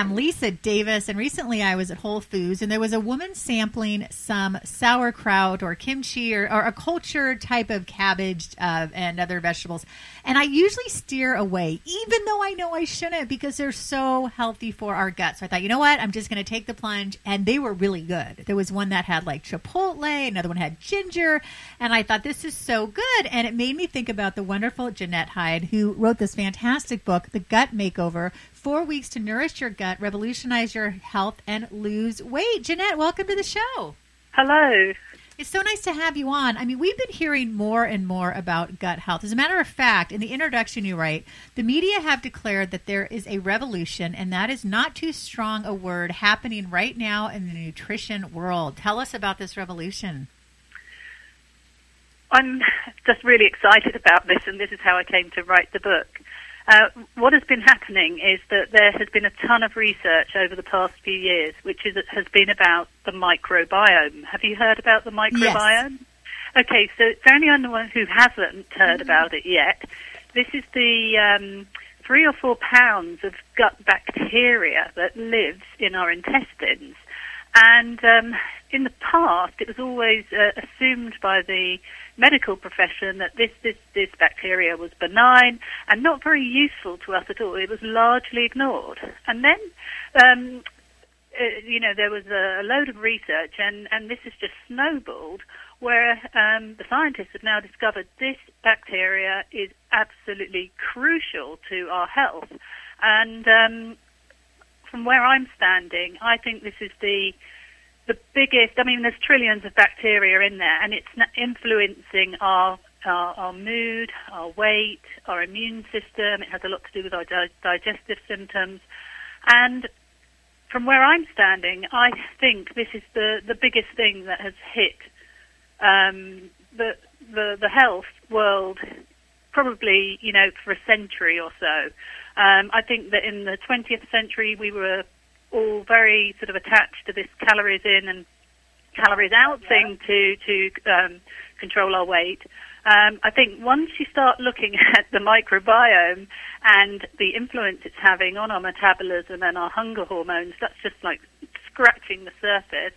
I'm Lisa Davis, and recently I was at Whole Foods, and there was a woman sampling some sauerkraut or kimchi or, or a cultured type of cabbage uh, and other vegetables. And I usually steer away, even though I know I shouldn't, because they're so healthy for our guts. So I thought, you know what? I'm just going to take the plunge. And they were really good. There was one that had like chipotle, another one had ginger. And I thought, this is so good. And it made me think about the wonderful Jeannette Hyde, who wrote this fantastic book, The Gut Makeover Four Weeks to Nourish Your Gut, Revolutionize Your Health, and Lose Weight. Jeannette, welcome to the show. Hello. It's so nice to have you on. I mean, we've been hearing more and more about gut health. As a matter of fact, in the introduction you write, the media have declared that there is a revolution, and that is not too strong a word, happening right now in the nutrition world. Tell us about this revolution. I'm just really excited about this, and this is how I came to write the book. Uh, what has been happening is that there has been a ton of research over the past few years, which is, has been about the microbiome. Have you heard about the microbiome? Yes. Okay, so for anyone who hasn't heard mm-hmm. about it yet, this is the um, three or four pounds of gut bacteria that lives in our intestines. And um, in the past, it was always uh, assumed by the medical profession that this, this, this bacteria was benign and not very useful to us at all. It was largely ignored. And then, um, uh, you know, there was a, a load of research, and, and this has just snowballed, where um, the scientists have now discovered this bacteria is absolutely crucial to our health. And um, from where I'm standing, I think this is the the biggest. I mean, there's trillions of bacteria in there, and it's influencing our our, our mood, our weight, our immune system. It has a lot to do with our di- digestive symptoms, and from where I'm standing, I think this is the the biggest thing that has hit um, the the the health world probably, you know, for a century or so. Um, I think that in the 20th century we were all very sort of attached to this calories in and calories out yeah. thing to to um, control our weight. Um, I think once you start looking at the microbiome and the influence it's having on our metabolism and our hunger hormones, that's just like scratching the surface.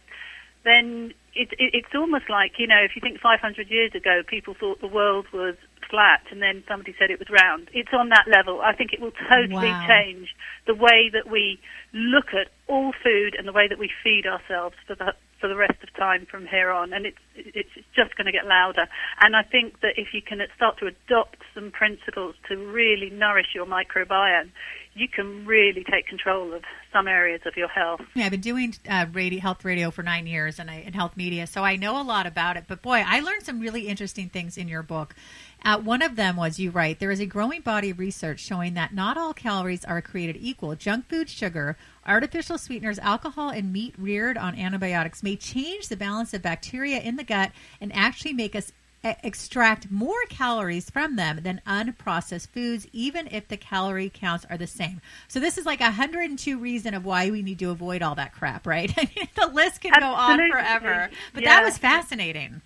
Then it, it, it's almost like you know, if you think 500 years ago, people thought the world was flat, and then somebody said it was round. It's on that level. I think it will totally wow. change the way that we look at all food and the way that we feed ourselves for the for the rest of time from here on, and it's it's just going to get louder. And I think that if you can start to adopt some principles to really nourish your microbiome, you can really take control of some areas of your health. Yeah, I've been doing uh, radio, health radio for nine years and I, in health media, so I know a lot about it. But boy, I learned some really interesting things in your book. Uh, one of them was you write there is a growing body of research showing that not all calories are created equal. Junk food, sugar, artificial sweeteners, alcohol, and meat reared on antibiotics may change the balance of bacteria in the gut and actually make us extract more calories from them than unprocessed foods, even if the calorie counts are the same. So this is like a 102 reason of why we need to avoid all that crap, right? The list can Absolutely. go on forever. But yeah. that was fascinating.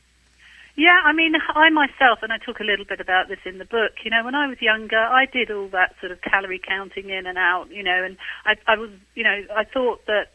Yeah, I mean, I myself, and I talk a little bit about this in the book. You know, when I was younger, I did all that sort of calorie counting in and out. You know, and I, I was, you know, I thought that,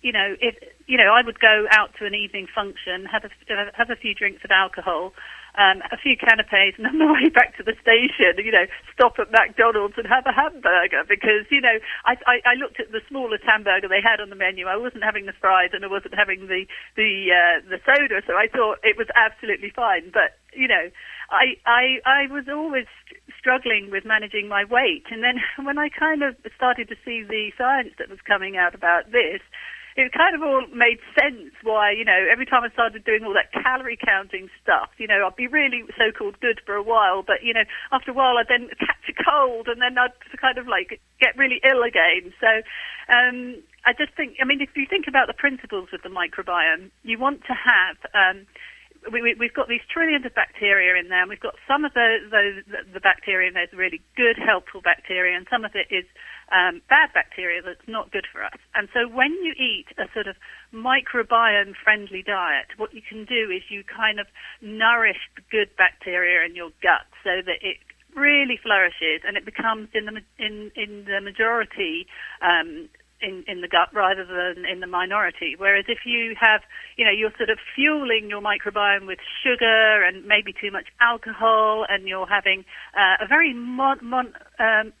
you know, if you know, I would go out to an evening function, have a have a few drinks of alcohol, um, a few canapes, and on the way back to the station, you know, stop at McDonald's and have a hamburger because, you know, I, I, I looked at the smallest hamburger they had on the menu. I wasn't having the fries and I wasn't having the the uh, the soda, so I thought it was absolutely fine. But you know, I I I was always struggling with managing my weight, and then when I kind of started to see the science that was coming out about this it kind of all made sense why, you know, every time I started doing all that calorie counting stuff, you know, I'd be really so called good for a while, but, you know, after a while I'd then catch a cold and then I'd kind of like get really ill again. So, um, I just think, I mean, if you think about the principles of the microbiome, you want to have, um, we, have got these trillions of bacteria in there, and we've got some of the, the, the bacteria in there is really good, helpful bacteria, and some of it is um, bad bacteria that's not good for us. And so when you eat a sort of microbiome friendly diet, what you can do is you kind of nourish the good bacteria in your gut so that it really flourishes and it becomes in the in in the majority um, in, in the gut rather than in the minority. Whereas if you have, you know, you're sort of fueling your microbiome with sugar and maybe too much alcohol, and you're having uh, a very mon, mon, um,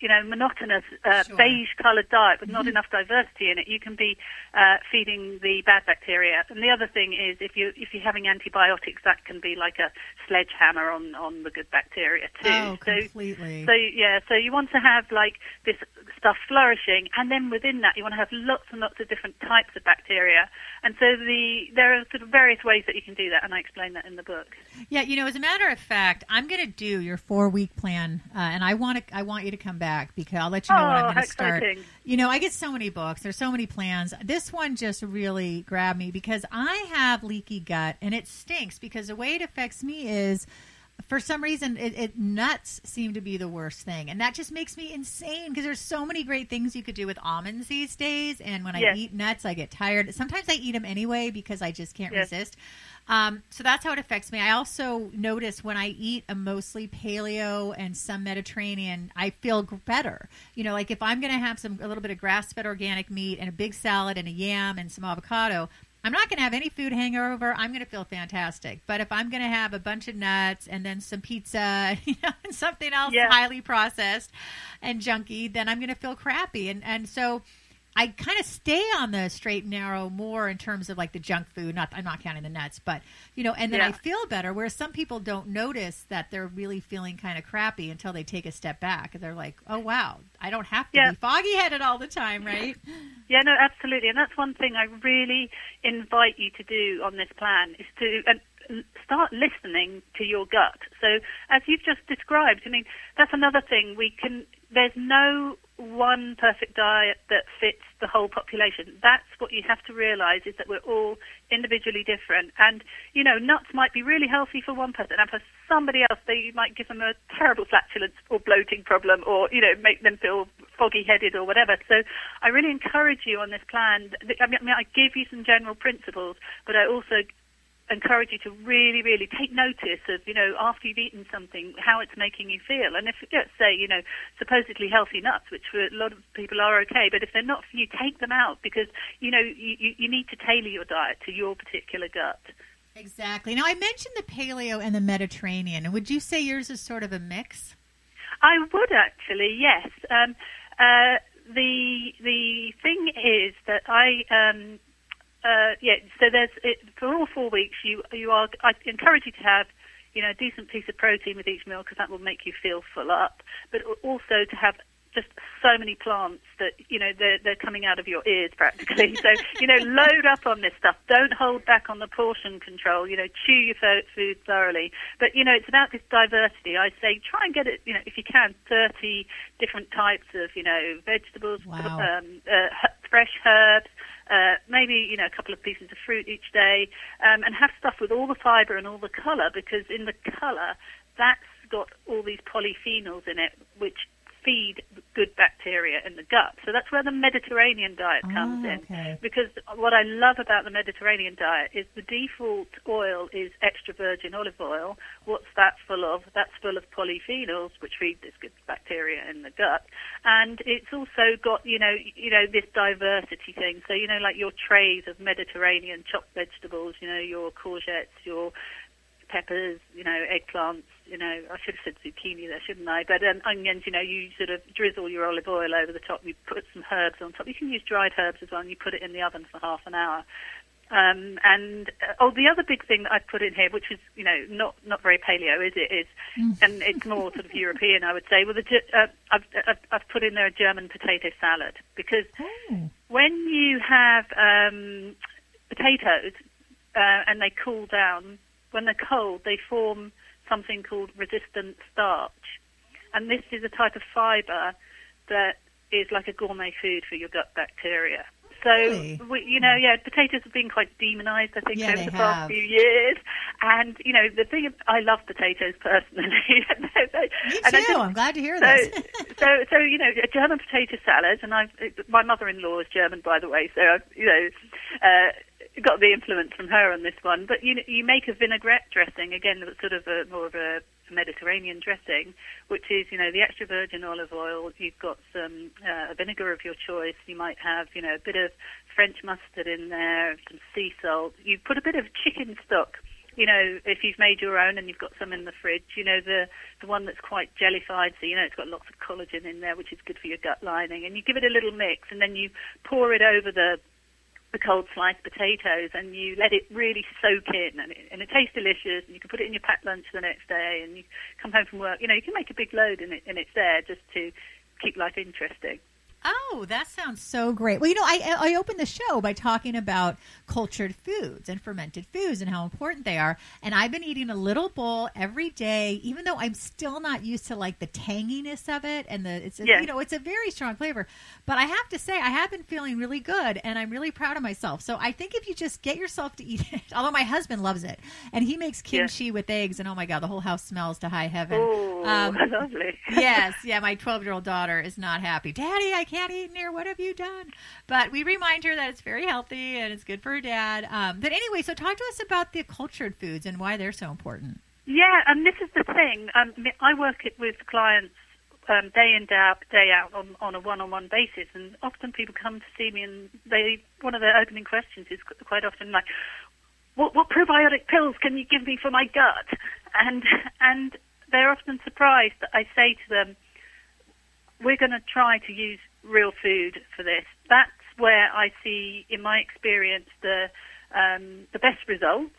you know, monotonous uh, Sure. beige-coloured diet with Mm-hmm. not enough diversity in it, you can be uh, feeding the bad bacteria. And the other thing is, if you if you're having antibiotics, that can be like a sledgehammer on on the good bacteria too. Oh, so completely. so yeah, so you want to have like this stuff flourishing, and then within that you want to have lots and lots of different types of bacteria. And so the there are sort of various ways that you can do that, and I explain that in the book. Yeah, you know, as a matter of fact, I'm going to do your four week plan, uh, and I want to. I want you to come back because I'll let you know when Oh, I'm going to start. You know, I get so many books. There's so many plans. This one just really grabbed me because I have leaky gut, and it stinks because the way it affects me is. For some reason, it, it nuts seem to be the worst thing, and that just makes me insane because there's so many great things you could do with almonds these days. And when I eat nuts, I get tired. Sometimes I eat them anyway because I just can't Yes. resist. Um, so that's how it affects me. I also notice when I eat a mostly paleo and some Mediterranean, I feel better. You know, like if I'm going to have some a little bit of grass-fed organic meat and a big salad and a yam and some avocado, I'm not going to have any food hangover. I'm going to feel fantastic. But if I'm going to have a bunch of nuts and then some pizza, you know, and something else Yeah. highly processed and junky, then I'm going to feel crappy. And and so I kind of stay on the straight and narrow more in terms of like the junk food. Not I'm not counting the nuts, but you know, and then I feel better. Whereas some people don't notice that they're really feeling kind of crappy until they take a step back. and They're like, oh wow, I don't have to Yeah. be foggy headed all the time, right? Yeah, no, absolutely, and that's one thing I really invite you to do on this plan is to uh, l- start listening to your gut. So, as you've just described, I mean, that's another thing we can. There's no one perfect diet that fits the whole population. That's what you have to realize is that we're all individually different. And, you know, nuts might be really healthy for one person, and for somebody else, they might give them a terrible flatulence or bloating problem or, you know, make them feel foggy headed or whatever. So I really encourage you on this plan. I mean, I give you some general principles, but I also encourage you to really, really take notice of, you know, after you've eaten something, how it's making you feel. And if, let's say, you know, supposedly healthy nuts, which for a lot of people are okay, but if they're not for you, take them out because, you know, you, you, you need to tailor your diet to your particular gut. Exactly. Now I mentioned the paleo and the Mediterranean. And would you say yours is sort of a mix? I would actually, yes. Um, uh, the the thing is that I um, uh, yeah. So there's it, for all four weeks. You you are. I encourage you to have you know a decent piece of protein with each meal because that will make you feel full up. But also to have just so many plants that you know they're they're coming out of your ears practically. so you know load up on this stuff. Don't hold back on the portion control. You know chew your food thoroughly. But you know it's about this diversity. I say try and get it. You know if you can, thirty different types of you know vegetables, Wow. um, uh, fresh herbs. Uh, maybe you know a couple of pieces of fruit each day, um, and have stuff with all the fibre and all the colour because in the colour that's got all these polyphenols in it which feed good bacteria in the gut. So that's where the Mediterranean diet comes Ah, in. Because what I love about the Mediterranean diet is the default oil is extra virgin olive oil. What's that full of? That's full of polyphenols, which feed this good bacteria in the gut. And it's also got, you know, you know, this diversity thing. So, you know, like your trays of Mediterranean chopped vegetables, you know, your courgettes, your peppers, you know, eggplants, you know, I should have said zucchini there, shouldn't I? But um, onions, you know, you sort of drizzle your olive oil over the top. You put some herbs on top. You can use dried herbs as well, and you put it in the oven for half an hour. Um, and uh, oh, the other big thing that I've put in here, which is you know not not very paleo, is it? Is and it's more sort of European, I would say. Well, the, uh, I've, I've I've put in there a German potato salad because Oh. when you have um, potatoes uh, and they cool down, when they're cold, they form something called resistant starch. And this is a type of fibre that is like a gourmet food for your gut bacteria. So, Really? we, you know, yeah, potatoes have been quite demonized, I think, Yeah, over the past have. few years. And, you know, the thing, I love potatoes personally. Me And I too. just- I'm glad to hear so, this. so, so you know, a German potato salad, and I've my mother-in-law is German, by the way, so I've you know uh, got the influence from her on this one. But you you make a vinaigrette dressing again, that's sort of a more of a Mediterranean dressing, which is, you know, the extra virgin olive oil. You've got some uh, vinegar of your choice. You might have, you know, a bit of French mustard in there, some sea salt. You put a bit of chicken stock. You know, if you've made your own and you've got some in the fridge, you know the the one that's quite jellified, so you know it's got lots of collagen in there, which is good for your gut lining. And you give it a little mix, and then you pour it over the the cold sliced potatoes and you let it really soak in and it, and it tastes delicious and you can put it in your packed lunch the next day and you come home from work you know you can make a big load and, it, and it's there just to keep life interesting Oh, that sounds so great. Well, you know, I I opened the show by talking about cultured foods and fermented foods and how important they are. And I've been eating a little bowl every day, even though I'm still not used to like the tanginess of it and the it's a, you know it's a very strong flavor. But I have to say, I have been feeling really good, and I'm really proud of myself. So I think if you just get yourself to eat it, although my husband loves it, and he makes kimchi with eggs, and oh my god, the whole house smells to high heaven. oh Um, lovely yes, yeah, my 12 year old daughter is not happy. Daddy, I can't eat near. What have you done? But we remind her that it's very healthy and it's good for her dad. Um, but anyway, so talk to us about the cultured foods and why they're so important. Yeah, and this is the thing. Um, I work it with clients um, day in day out, day out on, on a one-on-one basis, and often people come to see me, and they one of their opening questions is quite often like, "What, what probiotic pills can you give me for my gut?" And and they're often surprised that I say to them, "We're going to try to use real food for this." That's where I see, in my experience, the um, the best results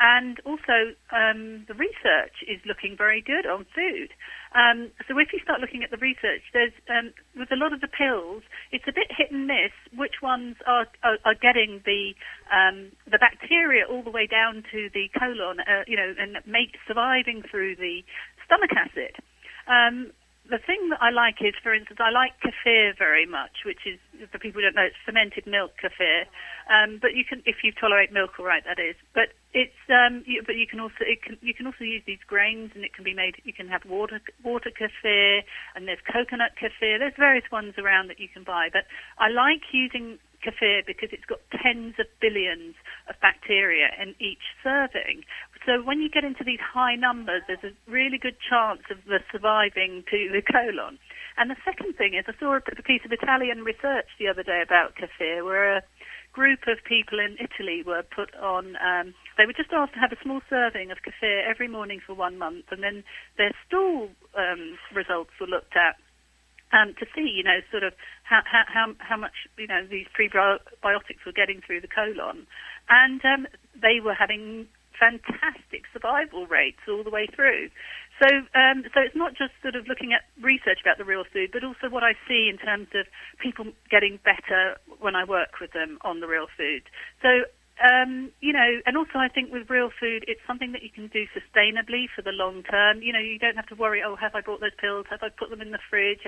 and also um, the research is looking very good on food. Um, so if you start looking at the research, there's um, with a lot of the pills, it's a bit hit and miss which ones are are, are getting the um, the bacteria all the way down to the colon, uh, you know, and make surviving through the stomach acid. Um, the thing that I like is, for instance, I like kefir very much, which is, for people who don't know, it's fermented milk kefir. Um, but you can, if you tolerate milk, all right, that is. But it's, um, you, but you can also, it can, you can also use these grains, and it can be made. You can have water, water kefir, and there's coconut kefir. There's various ones around that you can buy. But I like using kefir because it's got tens of billions of bacteria in each serving. So when you get into these high numbers, there's a really good chance of the surviving to the colon. And the second thing is, I saw a, piece of Italian research the other day about kefir, where a group of people in Italy were put on. Um, they were just asked to have a small serving of kefir every morning for one month, and then their stool um, results were looked at um, to see, you know, sort of how, how, how, much, you know, these prebiotics were getting through the colon. And um, they were having fantastic survival rates all the way through. So, um, so it's not just sort of looking at research about the real food, but also what I see in terms of people getting better when I work with them on the real food. So, um, you know, and also I think with real food, it's something that you can do sustainably for the long term. You know, you don't have to worry, oh, have I bought those pills? Have I put them in the fridge?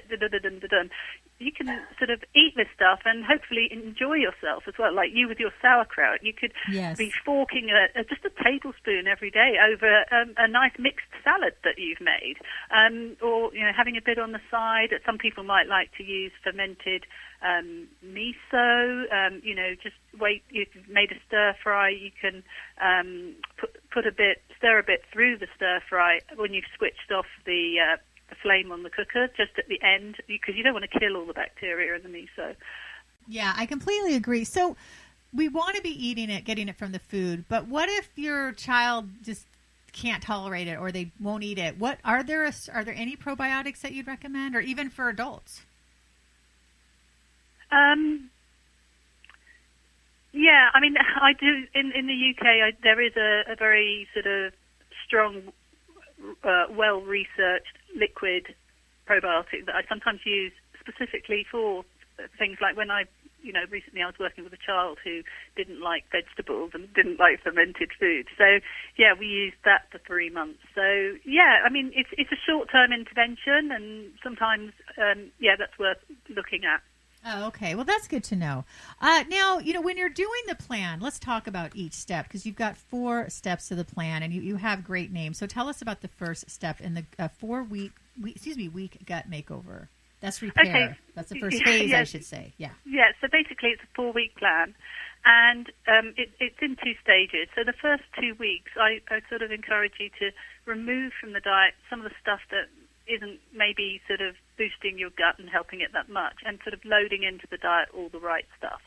You can sort of eat this stuff and hopefully enjoy yourself as well. Like you with your sauerkraut, you could Yes. be forking a, a, just a tablespoon every day over um, a nice mixed salad that you've made, um, or you know, having a bit on the side. Some people might like to use fermented um, miso. Um, you know, just wait. You've made a stir fry. You can um, put put a bit, stir a bit through the stir fry when you've switched off the uh, the flame on the cooker, just at the end, because you don't want to kill all the bacteria in the miso. Yeah, I completely agree. So we want to be eating it, getting it from the food, but what if your child just can't tolerate it or they won't eat it? What are there? Are there any probiotics that you'd recommend, or even for adults? Um, yeah, I mean, I do in in the UK. I, there is a, a very sort of strong, uh, well researched liquid probiotic that I sometimes use specifically for things like when I, you know, recently I was working with a child who didn't like vegetables and didn't like fermented food. So yeah, we used that for three months. So yeah, I mean, it's it's a short term intervention, and sometimes um, yeah, that's worth looking at. Oh, okay. Well, that's good to know. Uh, now, you know, when you're doing the plan, let's talk about each step because you've got four steps to the plan, and you, you have great names. So tell us about the first step in the uh, four week, week, excuse me, week gut makeover. That's repair. Okay. That's the first phase, yes. I should say. Yeah. Yeah. So basically, it's a four-week plan, and um, it, it's in two stages. So the first two weeks, I, I sort of encourage you to remove from the diet some of the stuff that isn't maybe sort of boosting your gut and helping it that much, and sort of loading into the diet all the right stuff.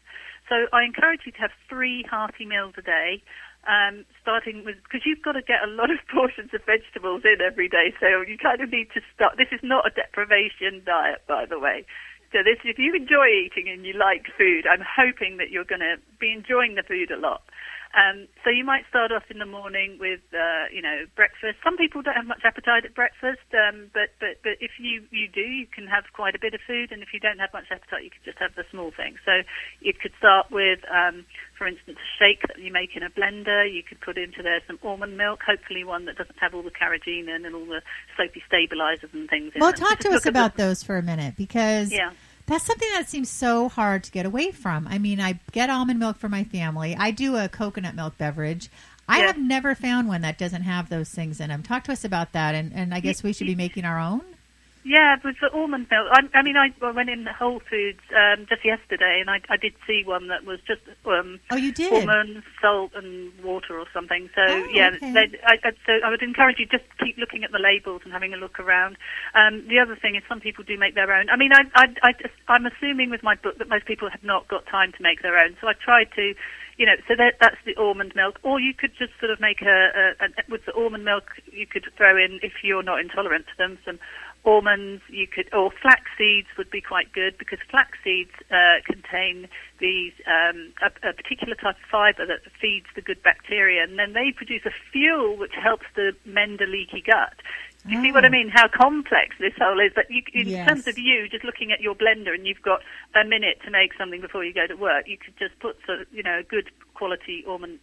So I encourage you to have three hearty meals a day um, starting with because you've got to get a lot of portions of vegetables in every day. So you kind of need to start. This is not a deprivation diet, by the way. So this, if you enjoy eating and you like food, I'm hoping that you're going to be enjoying the food a lot. Um, so you might start off in the morning with, uh, you know, breakfast. Some people don't have much appetite at breakfast, um, but, but, but if you, you do, you can have quite a bit of food. And if you don't have much appetite, you can just have the small things. So you could start with, um, for instance, a shake that you make in a blender. You could put into there some almond milk, hopefully one that doesn't have all the carrageenan and all the soapy stabilizers and things. In it. Well, talk to us about those for a minute because. Yeah that's something that seems so hard to get away from. I mean, I get almond milk for my family. I do a coconut milk beverage. I have never found one that doesn't have those things in them. Talk to us about that, and, and I guess we should be making our own. Yeah, with the almond milk. I, I mean, I, I went in Whole Foods um, just yesterday, and I, I did see one that was just um, oh, you did almonds, salt, and water or something. So oh, yeah, okay. they, I, I, so I would encourage you just keep looking at the labels and having a look around. Um, the other thing is some people do make their own. I mean, I, I, I just, I'm assuming with my book that most people have not got time to make their own. So I tried to you know, so that, that's the almond milk. Or you could just sort of make a, a, a, with the almond milk, you could throw in, if you're not intolerant to them, some almonds, you could, or flax seeds would be quite good because flax seeds uh, contain these um, a, a, particular type of fibre that feeds the good bacteria, and then they produce a fuel which helps to mend a leaky gut. Do you oh. see what I oh. mean? How complex this whole is. But you, in yes. terms of you, just looking at your blender, and you've got a minute to make something before you go to work, you could just put, so, you know, a good quality almond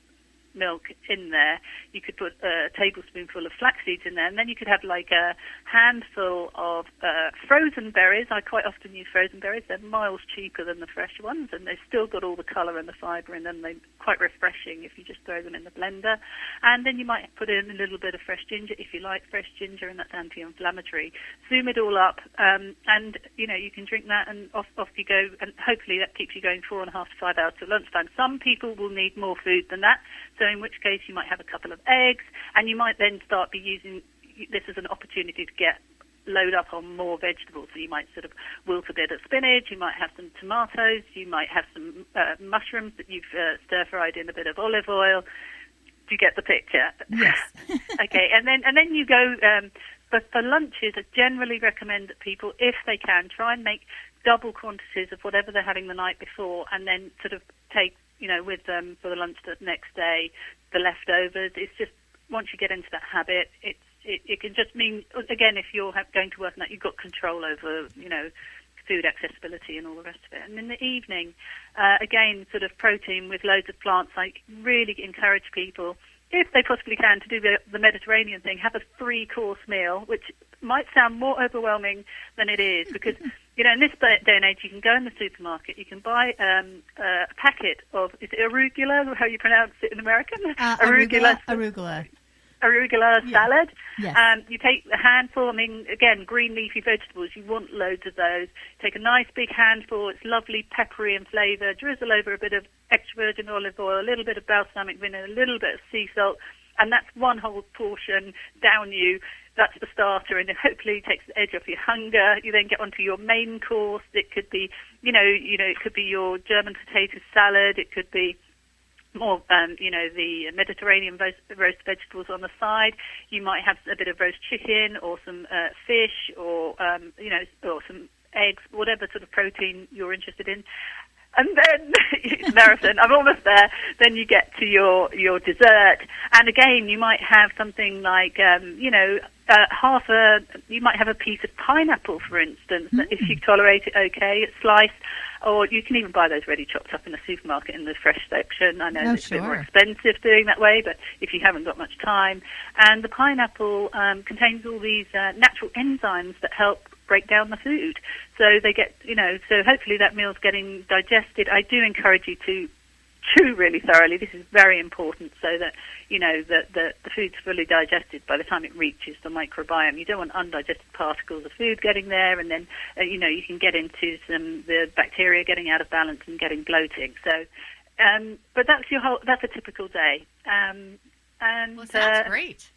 milk in there. You could put a tablespoonful of flax seeds in there, and then you could have like a handful of uh, frozen berries. I quite often use frozen berries. They're miles cheaper than the fresh ones, and they've still got all the colour and the fibre in them. They're quite refreshing if you just throw them in the blender. And then you might put in a little bit of fresh ginger if you like fresh ginger, and that's anti-inflammatory. Zoom it all up, um, and you know you can drink that, and off off you go. And hopefully that keeps you going four and a half to five hours till lunchtime. Some people will need more food than that. So in which case you might have a couple of eggs, and you might then start be using this as an opportunity to get load up on more vegetables. So you might sort of wilt a bit of spinach, you might have some tomatoes, you might have some uh, mushrooms that you've uh, stir fried in a bit of olive oil. Do you get the picture? Yes. okay, and then and then you go. Um, but for lunches, I generally recommend that people, if they can, try and make double quantities of whatever they're having the night before, and then sort of take you know, with them for the lunch the next day, the leftovers. It's just once you get into that habit, it's it, it can just mean again if you're going to work and that you've got control over you know food accessibility and all the rest of it. And in the evening, uh, again, sort of protein with loads of plants. I really encourage people, if they possibly can, to do the, the Mediterranean thing. Have a three-course meal, which might sound more overwhelming than it is because you know in this day and age you can go in the supermarket you can buy um, a packet of is it arugula how you pronounce it in American uh, arugula arugula arugula yeah. salad yes. um, you take a handful I mean again green leafy vegetables you want loads of those take a nice big handful it's lovely peppery in flavour drizzle over a bit of extra virgin olive oil a little bit of balsamic vinegar a little bit of sea salt and that's one whole portion down you that's the starter, and it hopefully takes the edge off your hunger. You then get onto your main course. It could be, you know, you know, it could be your German potato salad. It could be more, um, you know, the Mediterranean roast, vegetables on the side. You might have a bit of roast chicken or some uh, fish or, um, you know, or some eggs, whatever sort of protein you're interested in and then marathon. I'm almost there. Then you get to your your dessert, and again you might have something like um, you know uh, half a. You might have a piece of pineapple, for instance, mm. if you tolerate it. Okay, it's sliced. Or you can even buy those ready chopped up in the supermarket in the fresh section. I know oh, it's sure. a bit more expensive doing that way, but if you haven't got much time, and the pineapple um, contains all these uh, natural enzymes that help break down the food. So they get, you know, so hopefully that meal's getting digested. I do encourage you to chew really thoroughly. This is very important so that you know that the, the food's fully digested by the time it reaches the microbiome. You don't want undigested particles of food getting there, and then uh, you know you can get into some the bacteria getting out of balance and getting bloating. So, um, but that's your whole. That's a typical day. Um, and well, sounds uh, great.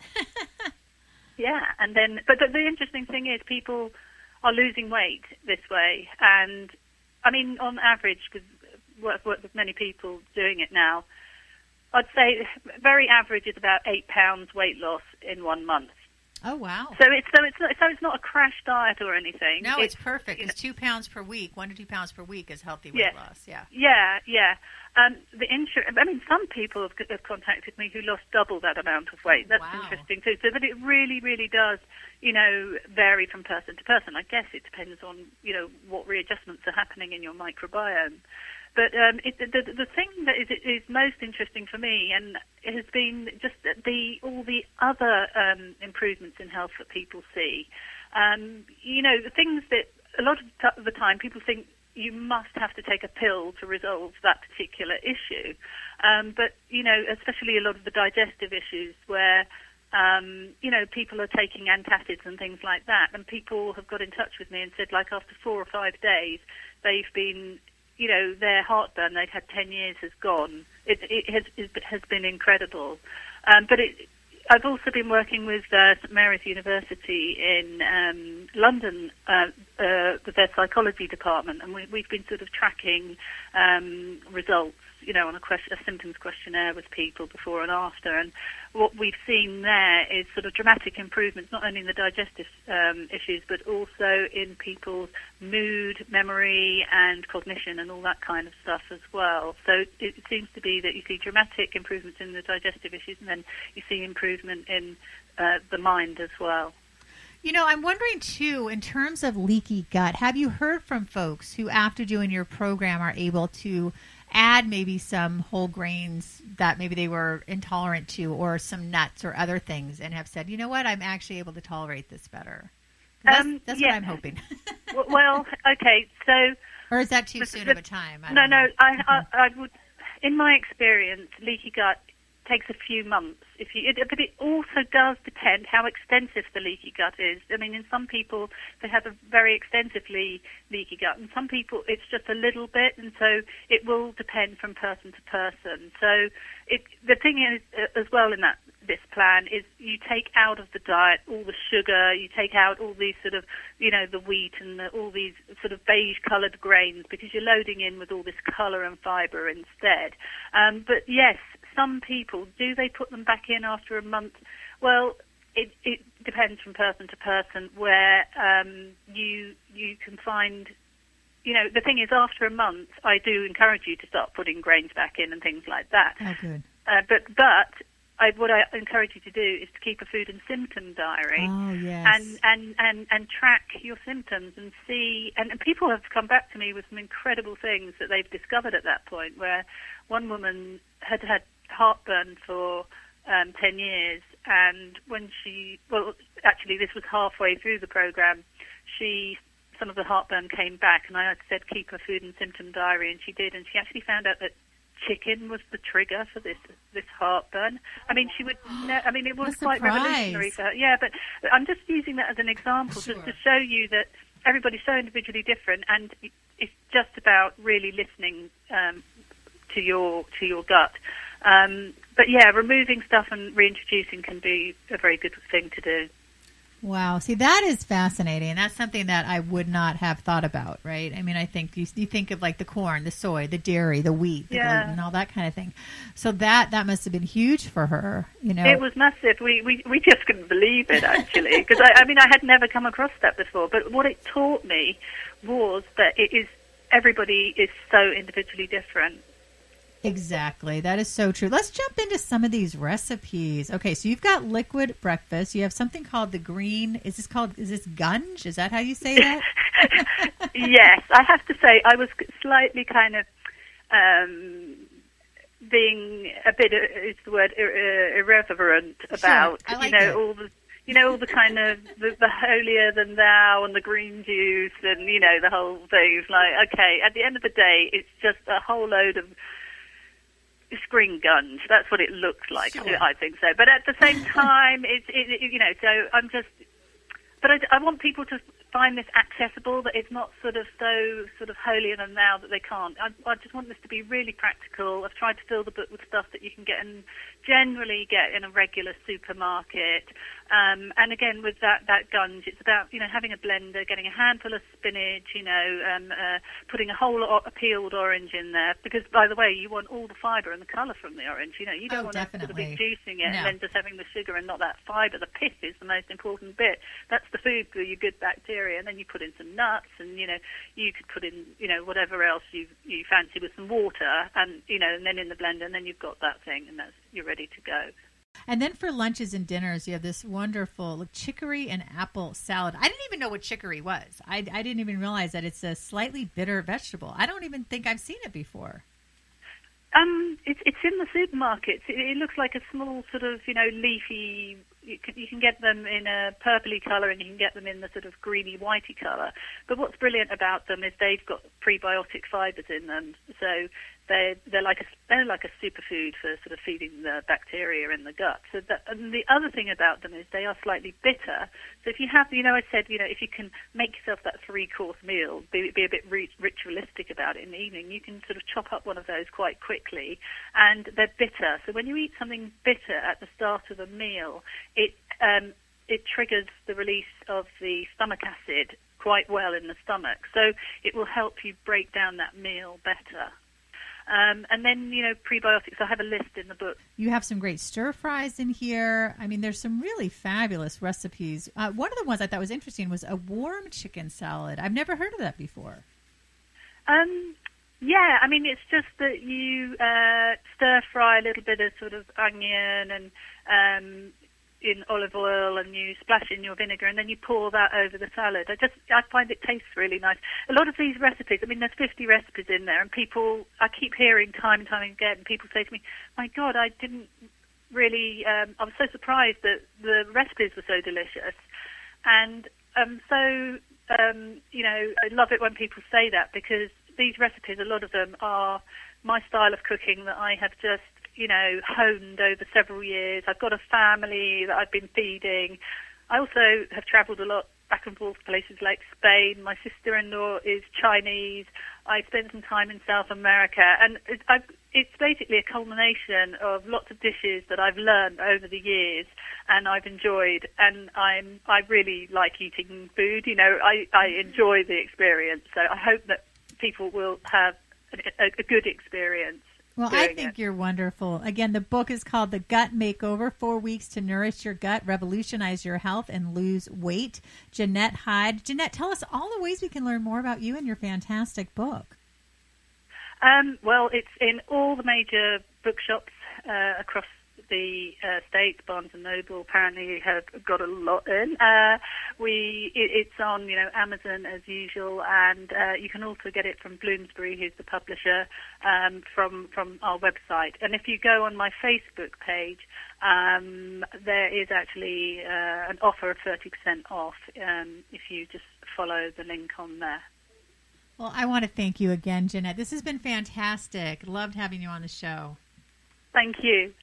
yeah, and then but the, the interesting thing is people are losing weight this way, and I mean on average with work, work with many people doing it now. I'd say very average is about eight pounds weight loss in one month. Oh wow! So it's so it's not, so it's not a crash diet or anything. No, it's, it's perfect. It's two pounds per week. One to two pounds per week is healthy weight yeah. loss. Yeah. Yeah, yeah. Um, the insur- I mean, some people have, have, contacted me who lost double that amount of weight. That's wow. interesting too. So, but it really, really does, you know, vary from person to person. I guess it depends on, you know, what readjustments are happening in your microbiome. But um, it, the, the thing that is, is most interesting for me, and it has been just the all the other um, improvements in health that people see. Um, you know, the things that a lot of the time people think you must have to take a pill to resolve that particular issue. Um, but, you know, especially a lot of the digestive issues where, um, you know, people are taking antacids and things like that. And people have got in touch with me and said, like, after four or five days, they've been, you know, their heartburn they'd had 10 years has gone. It, it, has, it has been incredible. Um, but it, I've also been working with uh, St Mary's University in um, London uh, uh, with their psychology department, and we, have been sort of tracking um, results, you know, on a, question, a, symptoms questionnaire with people before and after. And what we've seen there is sort of dramatic improvements, not only in the digestive um, issues, but also in people's mood, memory, and cognition, and all that kind of stuff as well. So it seems to be that you see dramatic improvements in the digestive issues, and then you see improvement in uh, the mind as well. You know, I'm wondering too, in terms of leaky gut, have you heard from folks who, after doing your program, are able to add maybe some whole grains that maybe they were intolerant to, or some nuts or other things, and have said, you know what, I'm actually able to tolerate this better? That's, um, that's yeah. what I'm hoping. well, okay, so. Or is that too the, soon the, of a time? no, no, I, I, I would. In my experience, leaky gut takes a few months. If you, it, but it also does depend how extensive the leaky gut is. I mean, in some people they have a very extensively leaky gut, and some people it's just a little bit, and so it will depend from person to person. So, it, the thing is uh, as well in that this plan is you take out of the diet all the sugar, you take out all these sort of, you know, the wheat and the, all these sort of beige coloured grains because you're loading in with all this colour and fibre instead. Um, but yes, some people, do they put them back in after a month? Well, it, it depends from person to person where um, you you can find you know, the thing is, after a month, I do encourage you to start putting grains back in and things like that. Oh, good. Uh, but but I, what I encourage you to do is to keep a food and symptom diary, oh, yes. and, and and and track your symptoms and see. And, and people have come back to me with some incredible things that they've discovered at that point. Where one woman had had heartburn for um, 10 years. And when she, well, actually, this was halfway through the program, she, some of the heartburn came back, and I said, keep a food and symptom diary, and she did. And she actually found out that chicken was the trigger for this this heartburn. I mean, she would. Know, I mean, it was quite revolutionary for her. Yeah, but I'm just using that as an example sure. just to show you that everybody's so individually different, and it's just about really listening um, to your to your gut. Um, but yeah, removing stuff and reintroducing can be a very good thing to do. Wow. See, that is fascinating. And that's something that I would not have thought about, right? I mean, I think you, you think of like the corn, the soy, the dairy, the wheat, the yeah. gluten, all that kind of thing. So that, that must have been huge for her, you know. It was massive. We, we, we just couldn't believe it, actually. Because, I, I mean, I had never come across that before. But what it taught me was that it is, everybody is so individually different. Exactly. That is so true. Let's jump into some of these recipes. Okay, so you've got liquid breakfast. You have something called the green. Is this called? Is this gunge? Is that how you say that? yes, I have to say I was slightly kind of um, being a bit. Uh, is the word ir- irreverent about sure, like you know it. all the you know all the kind of the, the holier than thou and the green juice and you know the whole thing. It's like okay, at the end of the day, it's just a whole load of spring guns. That's what it looks like. Sure. I think so. But at the same time, it's it, it, you know. So I'm just. But I, I want people to find this accessible. That it's not sort of so sort of holier than thou that they can't. I, I just want this to be really practical. I've tried to fill the book with stuff that you can get and generally get in a regular supermarket. Um, and again, with that, that gunge, it's about, you know, having a blender, getting a handful of spinach, you know, um, uh, putting a whole o- a peeled orange in there. Because, by the way, you want all the fibre and the colour from the orange. You know, you don't Oh, want to sort of definitely. be juicing it No. and then just having the sugar and not that fibre. The pith is the most important bit. That's the food for your good bacteria. And then you put in some nuts and, you know, you could put in, you know, whatever else you, you fancy with some water and, you know, and then in the blender and then you've got that thing and that's, you're ready to go. And then for lunches and dinners, you have this wonderful chicory and apple salad. I didn't even know what chicory was. I, I didn't even realize that it's a slightly bitter vegetable. I don't even think I've seen it before. Um, it's it's in the supermarkets. It, it looks like a small sort of you know leafy. You can, you can get them in a purpley colour and you can get them in the sort of greeny whitey colour. But what's brilliant about them is they've got prebiotic fibres in them, so they're they're like a they're like a superfood for sort of feeding the bacteria in the gut. So that, and the other thing about them is they are slightly bitter. So if you have, you know, I said, you know, if you can make yourself that three course meal, be, be a bit ri- ritualistic about it in the evening, you can sort of chop up one of those quite quickly, and they're bitter. So when you eat something bitter at the start of a meal, it um, it triggers the release of the stomach acid quite well in the stomach. So it will help you break down that meal better. Um, and then, you know, prebiotics. I have a list in the book. You have some great stir fries in here. I mean, there's some really fabulous recipes. Uh, one of the ones I thought was interesting was a warm chicken salad. I've never heard of that before. Um, yeah, I mean, it's just that you uh, stir fry a little bit of sort of onion and um, in olive oil, and you splash in your vinegar, and then you pour that over the salad. I just I find it tastes really nice. A lot of these recipes, I mean, there's 50 recipes in there, and people I keep hearing time and time again. People say to me, "My God, I didn't really. Um, I was so surprised that the recipes were so delicious." And um, so, um, you know, I love it when people say that because these recipes, a lot of them are my style of cooking that I have just, you know, honed over several years. I've got a family that I've been feeding. I also have travelled a lot back and forth to places like Spain. My sister-in-law is Chinese. I spent some time in South America, and it's basically a culmination of lots of dishes that I've learned over the years, and I've enjoyed. And I'm I really like eating food. You know, I I enjoy the experience. So I hope that people will have a, a good experience. Well, I think it. you're wonderful. Again, the book is called The Gut Makeover Four Weeks to Nourish Your Gut, Revolutionize Your Health, and Lose Weight. Jeannette Hyde. Jeannette, tell us all the ways we can learn more about you and your fantastic book. Um, well, it's in all the major bookshops uh, across the uh, states. Barnes and Noble apparently have got a lot in. Uh, we it, it's on you know Amazon as usual, and uh, you can also get it from Bloomsbury, who's the publisher, um, from from our website. And if you go on my Facebook page, um, there is actually uh, an offer of 30% off um, if you just follow the link on there. Well, I want to thank you again, Jeannette. This has been fantastic. Loved having you on the show. Thank you.